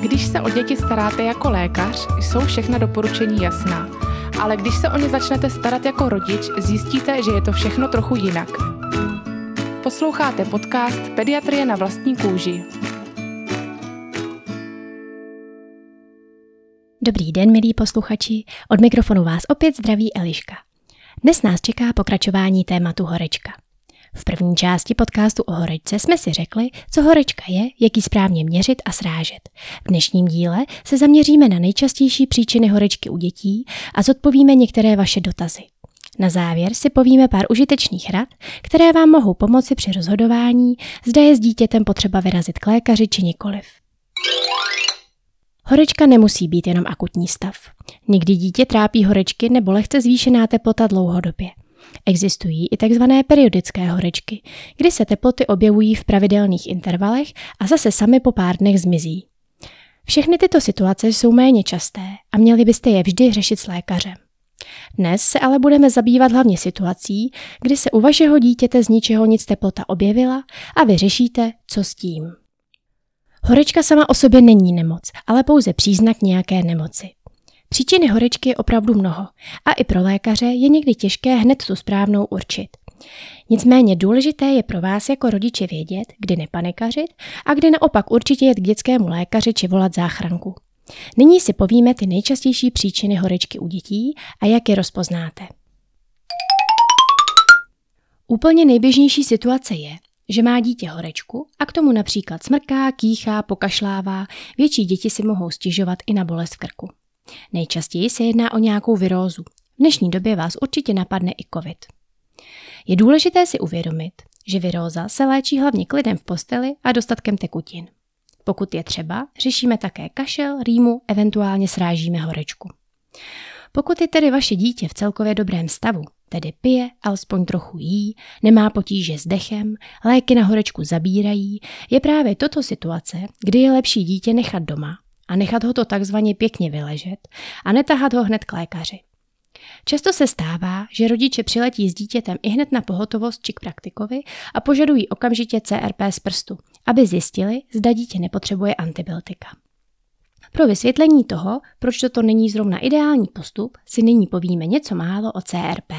Když se o děti staráte jako lékař, jsou všechna doporučení jasná. Ale když se o ně začnete starat jako rodič, zjistíte, že je to všechno trochu jinak. Posloucháte podcast Pediatrie na vlastní kůži. Dobrý den, milí posluchači. Od mikrofonu vás opět zdraví Eliška. Dnes nás čeká pokračování tématu horečka. V první části podcastu o horečce jsme si řekli, co horečka je, jak ji správně měřit a srážet. V dnešním díle se zaměříme na nejčastější příčiny horečky u dětí a zodpovíme některé vaše dotazy. Na závěr si povíme pár užitečných rad, které vám mohou pomoci při rozhodování, zda je s dítětem potřeba vyrazit k lékaři či nikoliv. Horečka nemusí být jenom akutní stav. Někdy dítě trápí horečky nebo lehce zvýšená teplota dlouhodobě. Existují i tzv. periodické horečky, kdy se teploty objevují v pravidelných intervalech a zase sami po pár dnech zmizí. Všechny tyto situace jsou méně časté a měli byste je vždy řešit s lékařem. Dnes se ale budeme zabývat hlavně situací, kdy se u vašeho dítěte z ničeho nic teplota objevila a vy řešíte, co s tím. Horečka sama o sobě není nemoc, ale pouze příznak nějaké nemoci. Příčiny horečky je opravdu mnoho a i pro lékaře je někdy těžké hned tu správnou určit. Nicméně důležité je pro vás jako rodiče vědět, kdy nepanikařit a kdy naopak určitě jet k dětskému lékaři či volat záchranku. Nyní si povíme ty nejčastější příčiny horečky u dětí a jak je rozpoznáte. Úplně nejběžnější situace je, že má dítě horečku a k tomu například smrká, kýchá, pokašlává, větší děti si mohou stěžovat i na bolest v krku. Nejčastěji se jedná o nějakou virózu. V dnešní době vás určitě napadne i covid. Je důležité si uvědomit, že viróza se léčí hlavně klidem v posteli a dostatkem tekutin. Pokud je třeba, řešíme také kašel, rýmu, eventuálně srážíme horečku. Pokud je tedy vaše dítě v celkově dobrém stavu, tedy pije, alespoň trochu jí, nemá potíže s dechem, léky na horečku zabírají, je právě toto situace, kdy je lepší dítě nechat doma a nechat ho to takzvaně pěkně vyležet a netahat ho hned k lékaři. Často se stává, že rodiče přiletí s dítětem i hned na pohotovost či k praktikovi a požadují okamžitě CRP z prstu, aby zjistili, zda dítě nepotřebuje antibiotika. Pro vysvětlení toho, proč toto není zrovna ideální postup, si nyní povíme něco málo o CRP.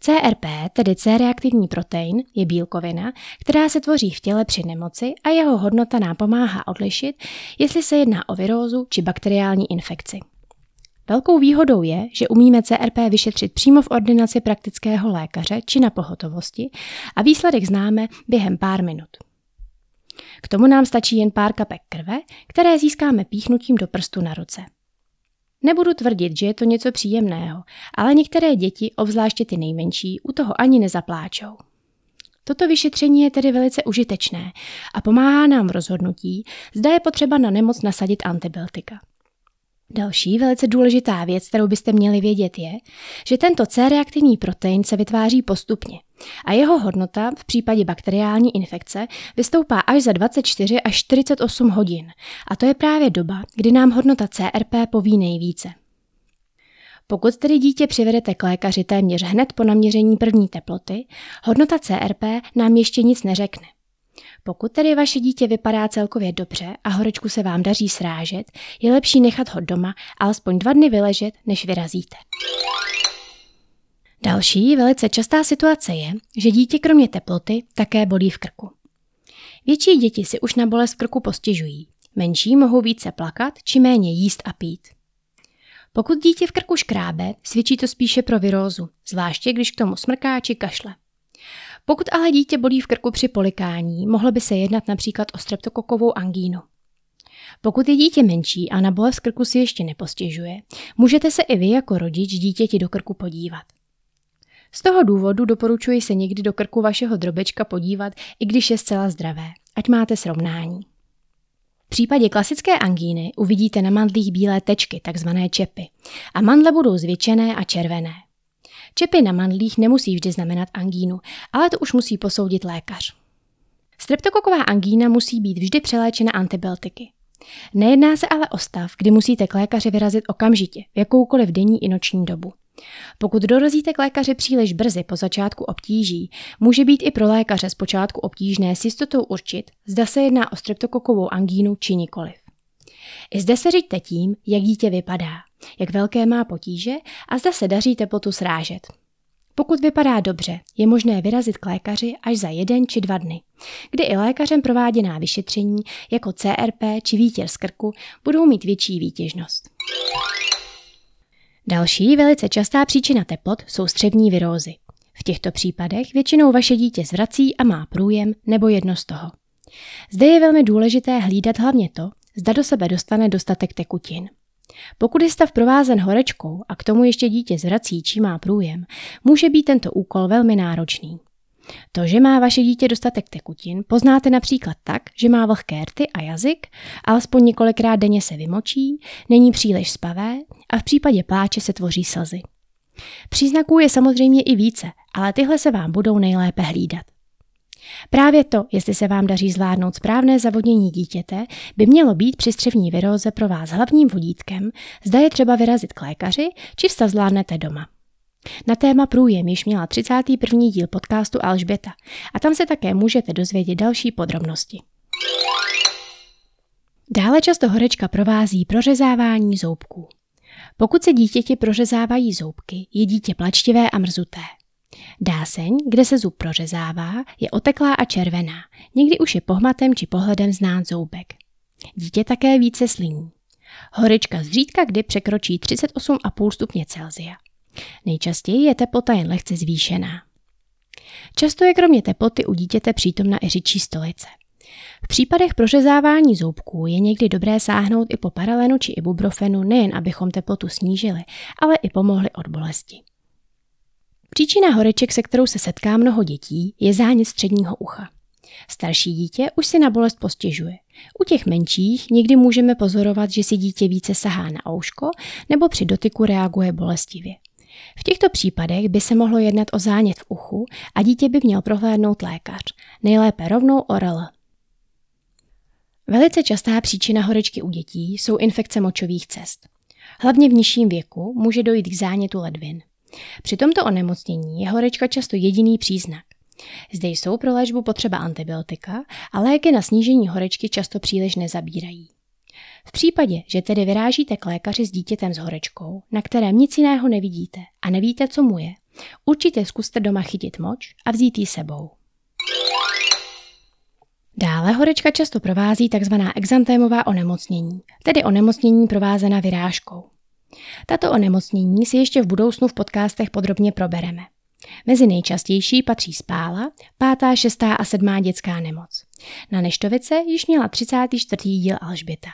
CRP, tedy C-reaktivní protein, je bílkovina, která se tvoří v těle při nemoci a jeho hodnota nám pomáhá odlišit, jestli se jedná o virózu či bakteriální infekci. Velkou výhodou je, že umíme CRP vyšetřit přímo v ordinaci praktického lékaře či na pohotovosti a výsledek známe během pár minut. K tomu nám stačí jen pár kapek krve, které získáme píchnutím do prstu na ruce. Nebudu tvrdit, že je to něco příjemného, ale některé děti, obzvláště ty nejmenší, u toho ani nezapláčou. Toto vyšetření je tedy velice užitečné a pomáhá nám v rozhodnutí, zda je potřeba na nemoc nasadit antibiotika. Další velice důležitá věc, kterou byste měli vědět, je, že tento C-reaktivní protein se vytváří postupně a jeho hodnota v případě bakteriální infekce vystoupá až za 24 až 48 hodin. A to je právě doba, kdy nám hodnota CRP poví nejvíce. Pokud tedy dítě přivedete k lékaři téměř hned po naměření první teploty, hodnota CRP nám ještě nic neřekne. Pokud tedy vaše dítě vypadá celkově dobře a horečku se vám daří srážet, je lepší nechat ho doma alespoň dva dny vyležet, než vyrazíte. Další velice častá situace je, že dítě kromě teploty také bolí v krku. Větší děti si už na bolest krku postěžují, menší mohou více plakat či méně jíst a pít. Pokud dítě v krku škrábe, svědčí to spíše pro virózu, zvláště když k tomu smrká či kašle. Pokud ale dítě bolí v krku při polikání, mohlo by se jednat například o streptokokovou angínu. Pokud je dítě menší a na bolest krku si ještě nepostěžuje, můžete se i vy jako rodič dítěti do krku podívat. Z toho důvodu doporučuji se někdy do krku vašeho drobečka podívat, i když je zcela zdravé, ať máte srovnání. V případě klasické angíny uvidíte na mandlích bílé tečky, takzvané čepy, a mandle budou zvětšené a červené. Čepy na mandlích nemusí vždy znamenat angínu, ale to už musí posoudit lékař. Streptokoková angína musí být vždy přeléčena antibiotiky. Nejedná se ale o stav, kdy musíte k lékaři vyrazit okamžitě, v jakoukoliv denní i noční dobu. Pokud dorazíte k lékaři příliš brzy po začátku obtíží, může být i pro lékaře z počátku obtížné s jistotou určit, zda se jedná o streptokokovou angínu či nikoliv. I zde se říďte tím, jak dítě vypadá, jak velké má potíže a zda se daří teplotu srážet. Pokud vypadá dobře, je možné vyrazit k lékaři až za jeden či dva dny, kdy i lékařem prováděná vyšetření jako CRP či výtěr z krku budou mít větší výtěžnost. Další velice častá příčina teplot jsou střevní virózy. V těchto případech většinou vaše dítě zvrací a má průjem nebo jedno z toho. Zde je velmi důležité hlídat hlavně to, zda do sebe dostane dostatek tekutin. Pokud je stav provázen horečkou a k tomu ještě dítě zvrací či má průjem, může být tento úkol velmi náročný. To, že má vaše dítě dostatek tekutin, poznáte například tak, že má vlhké rty a jazyk, alespoň několikrát denně se vymočí, není příliš spavé a v případě pláče se tvoří slzy. Příznaků je samozřejmě i více, ale tyhle se vám budou nejlépe hlídat. Právě to, jestli se vám daří zvládnout správné zavodnění dítěte, by mělo být při střevní viróze pro vás hlavním vodítkem, zda je třeba vyrazit k lékaři, či vstav zvládnete doma. Na téma průjem již měla 31. díl podcastu Alžběta a tam se také můžete dozvědět další podrobnosti. Dále často horečka provází prořezávání zoubků. Pokud se dítěti prořezávají zoubky, je dítě plačtivé a mrzuté. Dáseň, kde se zub prořezává, je oteklá a červená, někdy už je pohmatem či pohledem znát zoubek. Dítě také více sliní. Horečka zřídka kdy překročí 38,5 stupně Celsia. Nejčastěji je teplota jen lehce zvýšená. Často je kromě teploty u dítěte přítomna i řidčí stolice. V případech prořezávání zoubků je někdy dobré sáhnout i po paralenu či ibuprofenu nejen abychom teplotu snížili, ale i pomohli od bolesti. Příčina horeček, se kterou se setká mnoho dětí, je zánět středního ucha. Starší dítě už si na bolest postěžuje. U těch menších někdy můžeme pozorovat, že si dítě více sahá na ouško nebo při dotyku reaguje bolestivě. V těchto případech by se mohlo jednat o zánět v uchu a dítě by měl prohlédnout lékař, nejlépe rovnou ORL. Velice častá příčina horečky u dětí jsou infekce močových cest. Hlavně v nižším věku může dojít k zánětu ledvin. Při tomto onemocnění je horečka často jediný příznak. Zde jsou pro léčbu potřeba antibiotika a léky na snížení horečky často příliš nezabírají. V případě, že tedy vyrážíte k lékaři s dítětem s horečkou, na kterém nic jiného nevidíte a nevíte, co mu je, určitě zkuste doma chytit moč a vzít ji sebou. Dále horečka často provází tzv. exantémová onemocnění, tedy onemocnění provázená vyrážkou. Tato onemocnění si ještě v budoucnu v podcastech podrobně probereme. Mezi nejčastější patří spála, pátá, šestá a sedmá dětská nemoc. Na Neštovice již měla 34. díl Alžběta.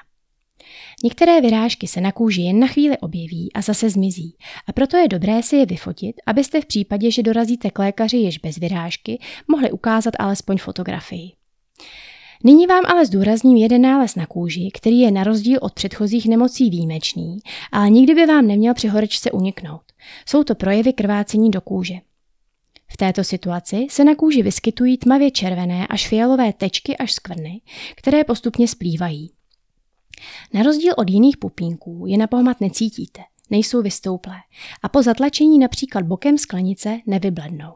Některé vyrážky se na kůži jen na chvíli objeví a zase zmizí a proto je dobré si je vyfotit, abyste v případě, že dorazíte k lékaři již bez vyrážky, mohli ukázat alespoň fotografii. Nyní vám ale zdůrazním jeden nález na kůži, který je na rozdíl od předchozích nemocí výjimečný, ale nikdy by vám neměl při horečce uniknout. Jsou to projevy krvácení do kůže. V této situaci se na kůži vyskytují tmavě červené až fialové tečky až skvrny, které postupně splývají. Na rozdíl od jiných pupínků je na pohmat necítíte, nejsou vystouplé a po zatlačení například bokem sklenice nevyblednou.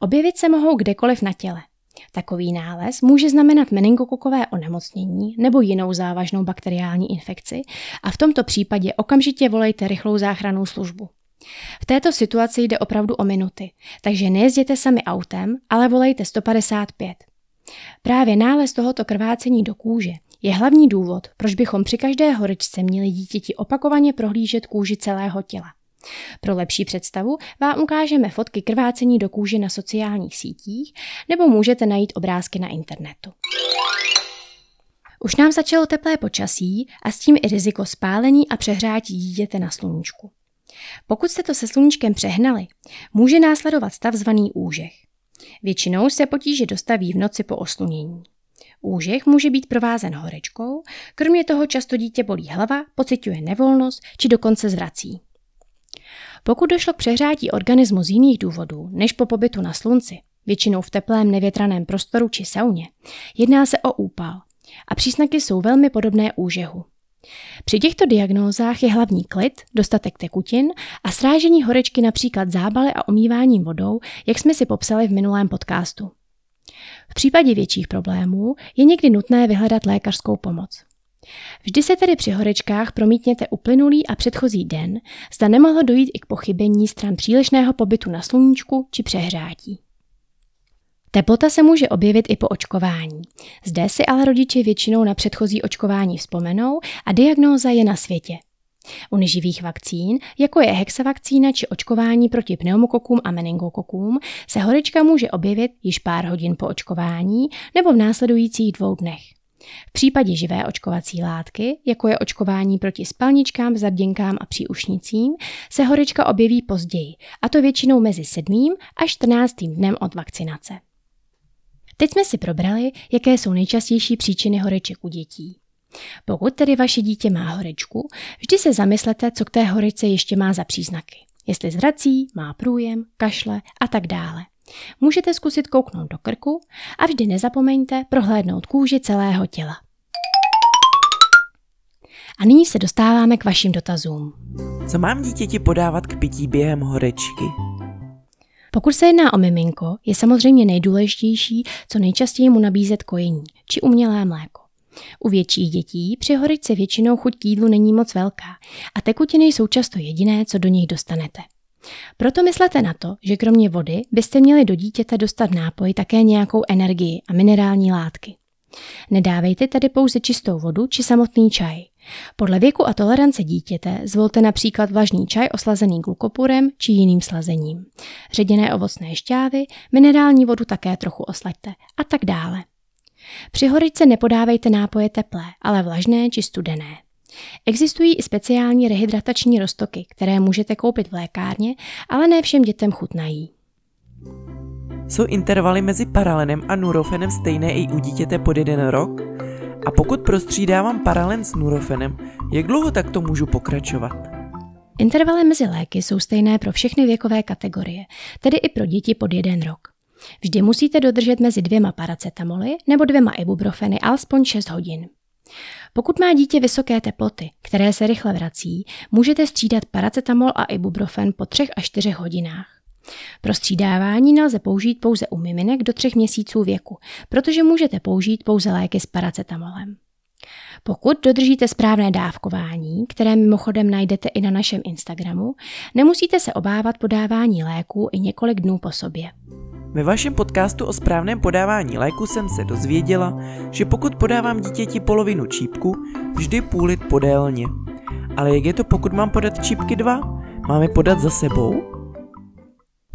Objevit se mohou kdekoliv na těle. Takový nález může znamenat meningokokové onemocnění nebo jinou závažnou bakteriální infekci a v tomto případě okamžitě volejte rychlou záchrannou službu. V této situaci jde opravdu o minuty, takže nejezděte sami autem, ale volejte 155. Právě nález tohoto krvácení do kůže je hlavní důvod, proč bychom při každé horečce měli dítěti opakovaně prohlížet kůži celého těla. Pro lepší představu vám ukážeme fotky krvácení do kůže na sociálních sítích nebo můžete najít obrázky na internetu. Už nám začalo teplé počasí a s tím i riziko spálení a přehrátí dítěte na sluníčku. Pokud jste to se sluníčkem přehnali, může následovat stav zvaný úžeh. Většinou se potíže dostaví v noci po oslunění. Úžeh může být provázen horečkou, kromě toho často dítě bolí hlava, pociťuje nevolnost či dokonce zvrací. Pokud došlo k přehrátí organismu z jiných důvodů než po pobytu na slunci, většinou v teplém nevětraném prostoru či sauně, jedná se o úpal a příznaky jsou velmi podobné úžehu. Při těchto diagnózách je hlavní klid, dostatek tekutin a srážení horečky například zábaly a omýváním vodou, jak jsme si popsali v minulém podcastu. V případě větších problémů je někdy nutné vyhledat lékařskou pomoc. Vždy se tedy při horečkách promítněte uplynulý a předchozí den, zda nemohlo dojít i k pochybení stran přílišného pobytu na sluníčku či přehrátí. Teplota se může objevit i po očkování. Zde si ale rodiče většinou na předchozí očkování vzpomenou a diagnóza je na světě. U neživých vakcín, jako je hexavakcína či očkování proti pneumokokům a meningokokům, se horečka může objevit již pár hodin po očkování nebo v následujících dvou dnech. V případě živé očkovací látky, jako je očkování proti spalničkám, zarděnkám a příušnicím, se horečka objeví později, a to většinou mezi 7. a 14. dnem od vakcinace. Teď jsme si probrali, jaké jsou nejčastější příčiny horeček u dětí. Pokud tedy vaše dítě má horečku, vždy se zamyslete, co k té horečce ještě má za příznaky. Jestli zrací, má průjem, kašle a tak dále. Můžete zkusit kouknout do krku a vždy nezapomeňte prohlédnout kůži celého těla. A nyní se dostáváme k vašim dotazům. Co mám dítěti podávat k pití během horečky? Pokud se jedná o miminko, je samozřejmě nejdůležitější co nejčastěji mu nabízet kojení či umělé mléko. U větších dětí při horičce většinou chuť k jídlu není moc velká a tekutiny jsou často jediné, co do nich dostanete. Proto myslete na to, že kromě vody byste měli do dítěte dostat v nápoji také nějakou energii a minerální látky. Nedávejte tedy pouze čistou vodu či samotný čaj. Podle věku a tolerance dítěte zvolte například vlažný čaj oslazený glukopurem či jiným slazením. Ředěné ovocné šťávy, minerální vodu také trochu oslaďte a tak dále. Při horičce nepodávejte nápoje teplé, ale vlažné či studené. Existují i speciální rehydratační roztoky, které můžete koupit v lékárně, ale ne všem dětem chutnají. Jsou intervaly mezi paralenem a nurofenem stejné i u dítěte pod jeden rok? A pokud prostřídávám paralen s nurofenem, jak dlouho takto můžu pokračovat? Intervaly mezi léky jsou stejné pro všechny věkové kategorie, tedy i pro děti pod jeden rok. Vždy musíte dodržet mezi dvěma paracetamoly nebo dvěma ibuprofeny alespoň 6 hodin. Pokud má dítě vysoké teploty, které se rychle vrací, můžete střídat paracetamol a ibuprofen po 3 až 4 hodinách. Pro střídávání nelze použít pouze u miminek do 3 měsíců věku, protože můžete použít pouze léky s paracetamolem. Pokud dodržíte správné dávkování, které mimochodem najdete i na našem Instagramu, nemusíte se obávat podávání léků i několik dnů po sobě. Ve vašem podcastu o správném podávání léku jsem se dozvěděla, že pokud podávám dítěti polovinu čípku, vždy půlit podélně. Ale jak je to, pokud mám podat čípky dva? Máme podat za sebou?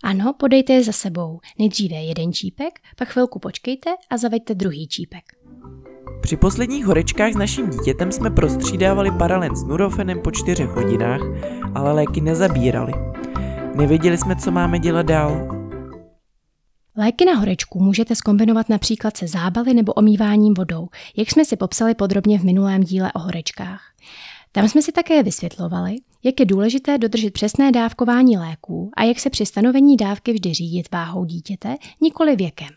Ano, podejte je za sebou. Nejdříve jeden čípek, pak chvilku počkejte a zaveďte druhý čípek. Při posledních horečkách s naším dítětem jsme prostřídávali paralen s nurofenem po čtyřech hodinách, ale léky nezabírali. Nevěděli jsme, co máme dělat dál. Léky na horečku můžete skombinovat například se zábaly nebo omýváním vodou, jak jsme si popsali podrobně v minulém díle o horečkách. Tam jsme si také vysvětlovali, jak je důležité dodržet přesné dávkování léků a jak se při stanovení dávky vždy řídit váhou dítěte, nikoli věkem.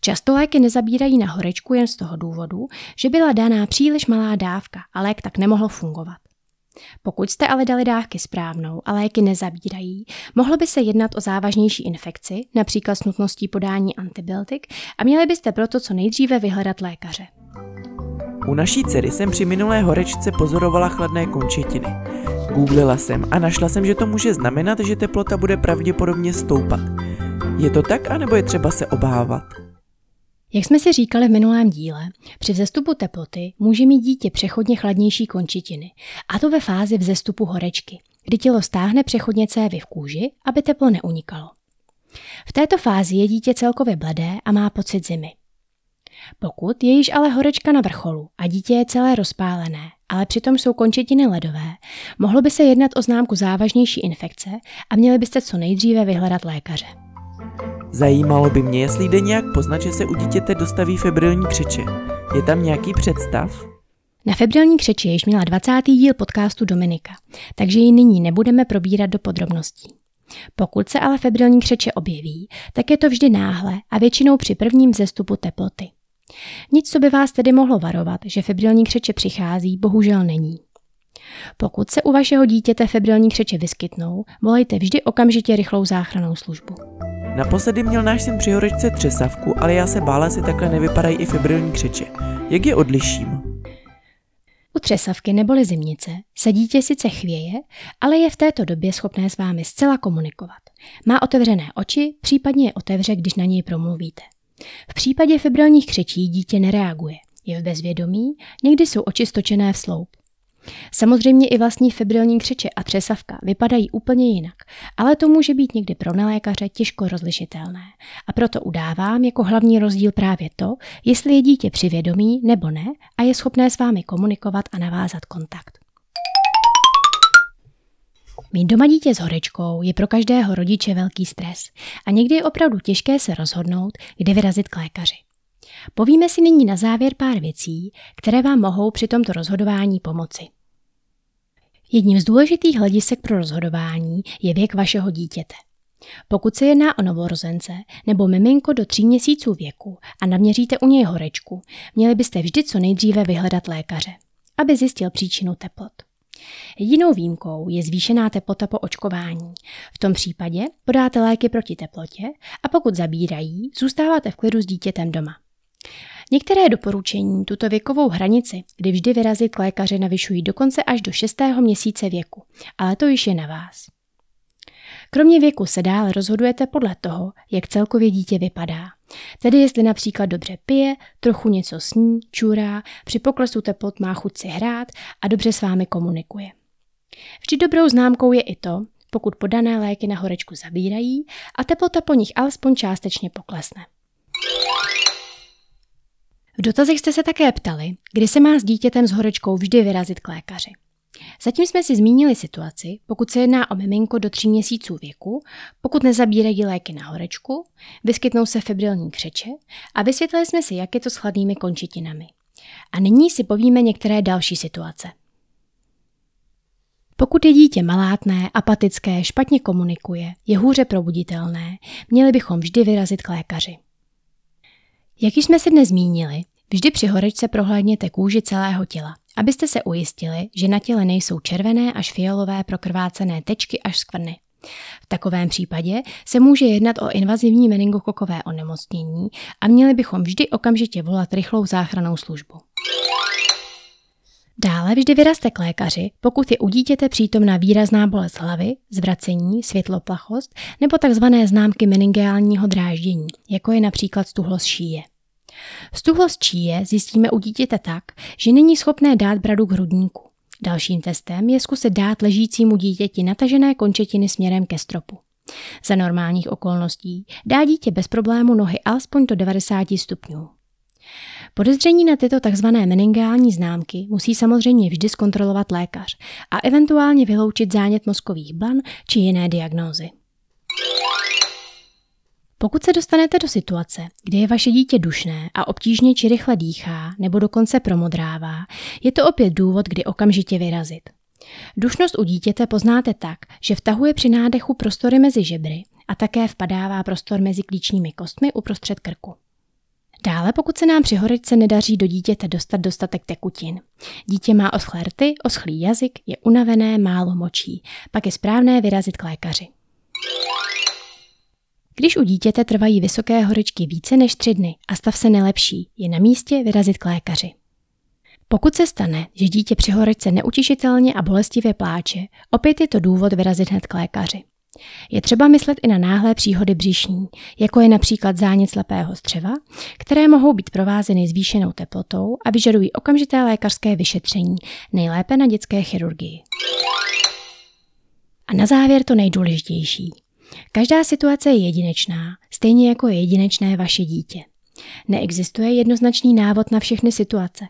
Často léky nezabírají na horečku jen z toho důvodu, že byla daná příliš malá dávka a lék tak nemohl fungovat. Pokud jste ale dali dávky správnou a léky nezabírají, mohlo by se jednat o závažnější infekci, například s nutností podání antibiotik, a měli byste proto co nejdříve vyhledat lékaře. U naší dcery jsem při minulé horečce pozorovala chladné končetiny. Googlila jsem a našla jsem, že to může znamenat, že teplota bude pravděpodobně stoupat. Je to tak, anebo je třeba se obávat? Jak jsme si říkali v minulém díle, při vzestupu teploty může mít dítě přechodně chladnější končetiny, a to ve fázi vzestupu horečky, kdy tělo stáhne přechodně cévy v kůži, aby teplo neunikalo. V této fázi je dítě celkově bledé a má pocit zimy. Pokud je již ale horečka na vrcholu a dítě je celé rozpálené, ale přitom jsou končetiny ledové, mohlo by se jednat o známku závažnější infekce a měli byste co nejdříve vyhledat lékaře. Zajímalo by mě, jestli jde nějak poznat, že se u dítěte dostaví febrilní křeče. Je tam nějaký představ? Na febrilní křeči již měla 20. díl podcastu Dominika, takže ji nyní nebudeme probírat do podrobností. Pokud se ale febrilní křeče objeví, tak je to vždy náhle a většinou při prvním vzestupu teploty. Nic, co by vás tedy mohlo varovat, že febrilní křeče přichází, bohužel není. Pokud se u vašeho dítěte febrilní křeče vyskytnou, volejte vždy okamžitě rychlou záchranou službu. Naposledy měl náš syn při horečce třesavku, ale já se bála, si takhle nevypadají i febrilní křeče. Jak je odliším? U třesavky neboli zimnice se dítě sice chvěje, ale je v této době schopné s vámi zcela komunikovat. Má otevřené oči, případně je otevře, když na něj promluvíte. V případě febrilních křečí dítě nereaguje. Je v bezvědomí, někdy jsou oči stočené v sloup. Samozřejmě i vlastní febrilní křeče a třesavka vypadají úplně jinak, ale to může být někdy pro nelékaře těžko rozlišitelné. A proto udávám jako hlavní rozdíl právě to, jestli je dítě přivědomí nebo ne a je schopné s vámi komunikovat a navázat kontakt. Mít doma dítě s horečkou je pro každého rodiče velký stres a někdy je opravdu těžké se rozhodnout, kdy vyrazit k lékaři. Povíme si nyní na závěr pár věcí, které vám mohou při tomto rozhodování pomoci. Jedním z důležitých hledisek pro rozhodování je věk vašeho dítěte. Pokud se jedná o novorozence nebo miminko do tří měsíců věku a naměříte u něj horečku, měli byste vždy co nejdříve vyhledat lékaře, aby zjistil příčinu teplot. Jedinou výjimkou je zvýšená teplota po očkování. V tom případě podáte léky proti teplotě a pokud zabírají, zůstáváte v klidu s dítětem doma. Některé doporučení tuto věkovou hranici, kdy vždy vyrazit k lékaři, navyšují dokonce až do 6. měsíce věku, ale to již je na vás. Kromě věku se dále rozhodujete podle toho, jak celkově dítě vypadá. Tedy jestli například dobře pije, trochu něco sní, čurá, při poklesu teplot má chuť si hrát a dobře s vámi komunikuje. Vždy dobrou známkou je i to, pokud podané léky na horečku zabírají a teplota po nich alespoň částečně poklesne. V dotazech jste se také ptali, kdy se má s dítětem s horečkou vždy vyrazit k lékaři. Zatím jsme si zmínili situaci, pokud se jedná o miminko do tří měsíců věku, pokud nezabírají léky na horečku, vyskytnou se febrilní křeče a vysvětlili jsme si, jak je to s chladnými končetinami. A nyní si povíme některé další situace. Pokud je dítě malátné, apatické, špatně komunikuje, je hůře probuditelné, měli bychom vždy vyrazit k lékaři. Jak již jsme si dnes zmínili, vždy při horečce prohlédněte kůži celého těla, abyste se ujistili, že na těle nejsou červené až fialové prokrvácené tečky až skvrny. V takovém případě se může jednat o invazivní meningokokové onemocnění a měli bychom vždy okamžitě volat rychlou záchranou službu. Dále vždy vyrazte k lékaři, pokud je u dítěte přítomná výrazná bolest hlavy, zvracení, světloplachost nebo tzv. známky meningeálního dráždění, jako je například stuhlost šíje. Stuhlost číje zjistíme u dítěte tak, že není schopné dát bradu k hrudníku. Dalším testem je zkusit dát ležícímu dítěti natažené končetiny směrem ke stropu. Za normálních okolností dá dítě bez problému nohy alespoň do 90 stupňů. Podezření na tyto tzv. meningální známky musí samozřejmě vždy zkontrolovat lékař a eventuálně vyloučit zánět mozkových blan či jiné diagnózy. Pokud se dostanete do situace, kdy je vaše dítě dušné a obtížně či rychle dýchá nebo dokonce promodrává, je to opět důvod, kdy okamžitě vyrazit. Dušnost u dítěte poznáte tak, že vtahuje při nádechu prostory mezi žebry a také vpadává prostor mezi klíčními kostmi uprostřed krku. Dále, pokud se nám při horečce nedaří do dítěte dostat dostatek tekutin. Dítě má oschlé rty, oschlý jazyk, je unavené, málo močí. Pak je správné vyrazit k lékaři. Když u dítěte trvají vysoké horečky více než tři dny a stav se nelepší, je na místě vyrazit k lékaři. Pokud se stane, že dítě při horečce neutěšitelně a bolestivě pláče, opět je to důvod vyrazit hned k lékaři. Je třeba myslet i na náhlé příhody břišní, jako je například zánět slepého střeva, které mohou být provázeny zvýšenou teplotou a vyžadují okamžité lékařské vyšetření, nejlépe na dětské chirurgii. A na závěr to nejdůležitější. Každá situace je jedinečná, stejně jako je jedinečné vaše dítě. Neexistuje jednoznačný návod na všechny situace,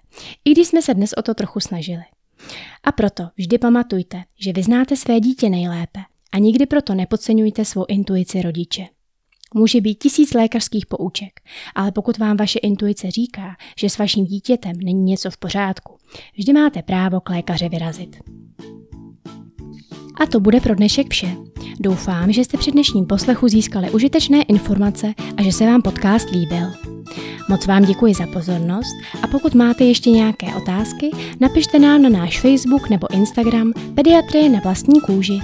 i když jsme se dnes o to trochu snažili. A proto vždy pamatujte, že vy znáte své dítě nejlépe a nikdy proto nepodceňujte svou intuici rodiče. Může být tisíc lékařských pouček, ale pokud vám vaše intuice říká, že s vaším dítětem není něco v pořádku, vždy máte právo k lékaři vyrazit. A to bude pro dnešek vše. Doufám, že jste při dnešním poslechu získali užitečné informace a že se vám podcast líbil. Moc vám děkuji za pozornost a pokud máte ještě nějaké otázky, napište nám na náš Facebook nebo Instagram Pediatrie na vlastní kůži.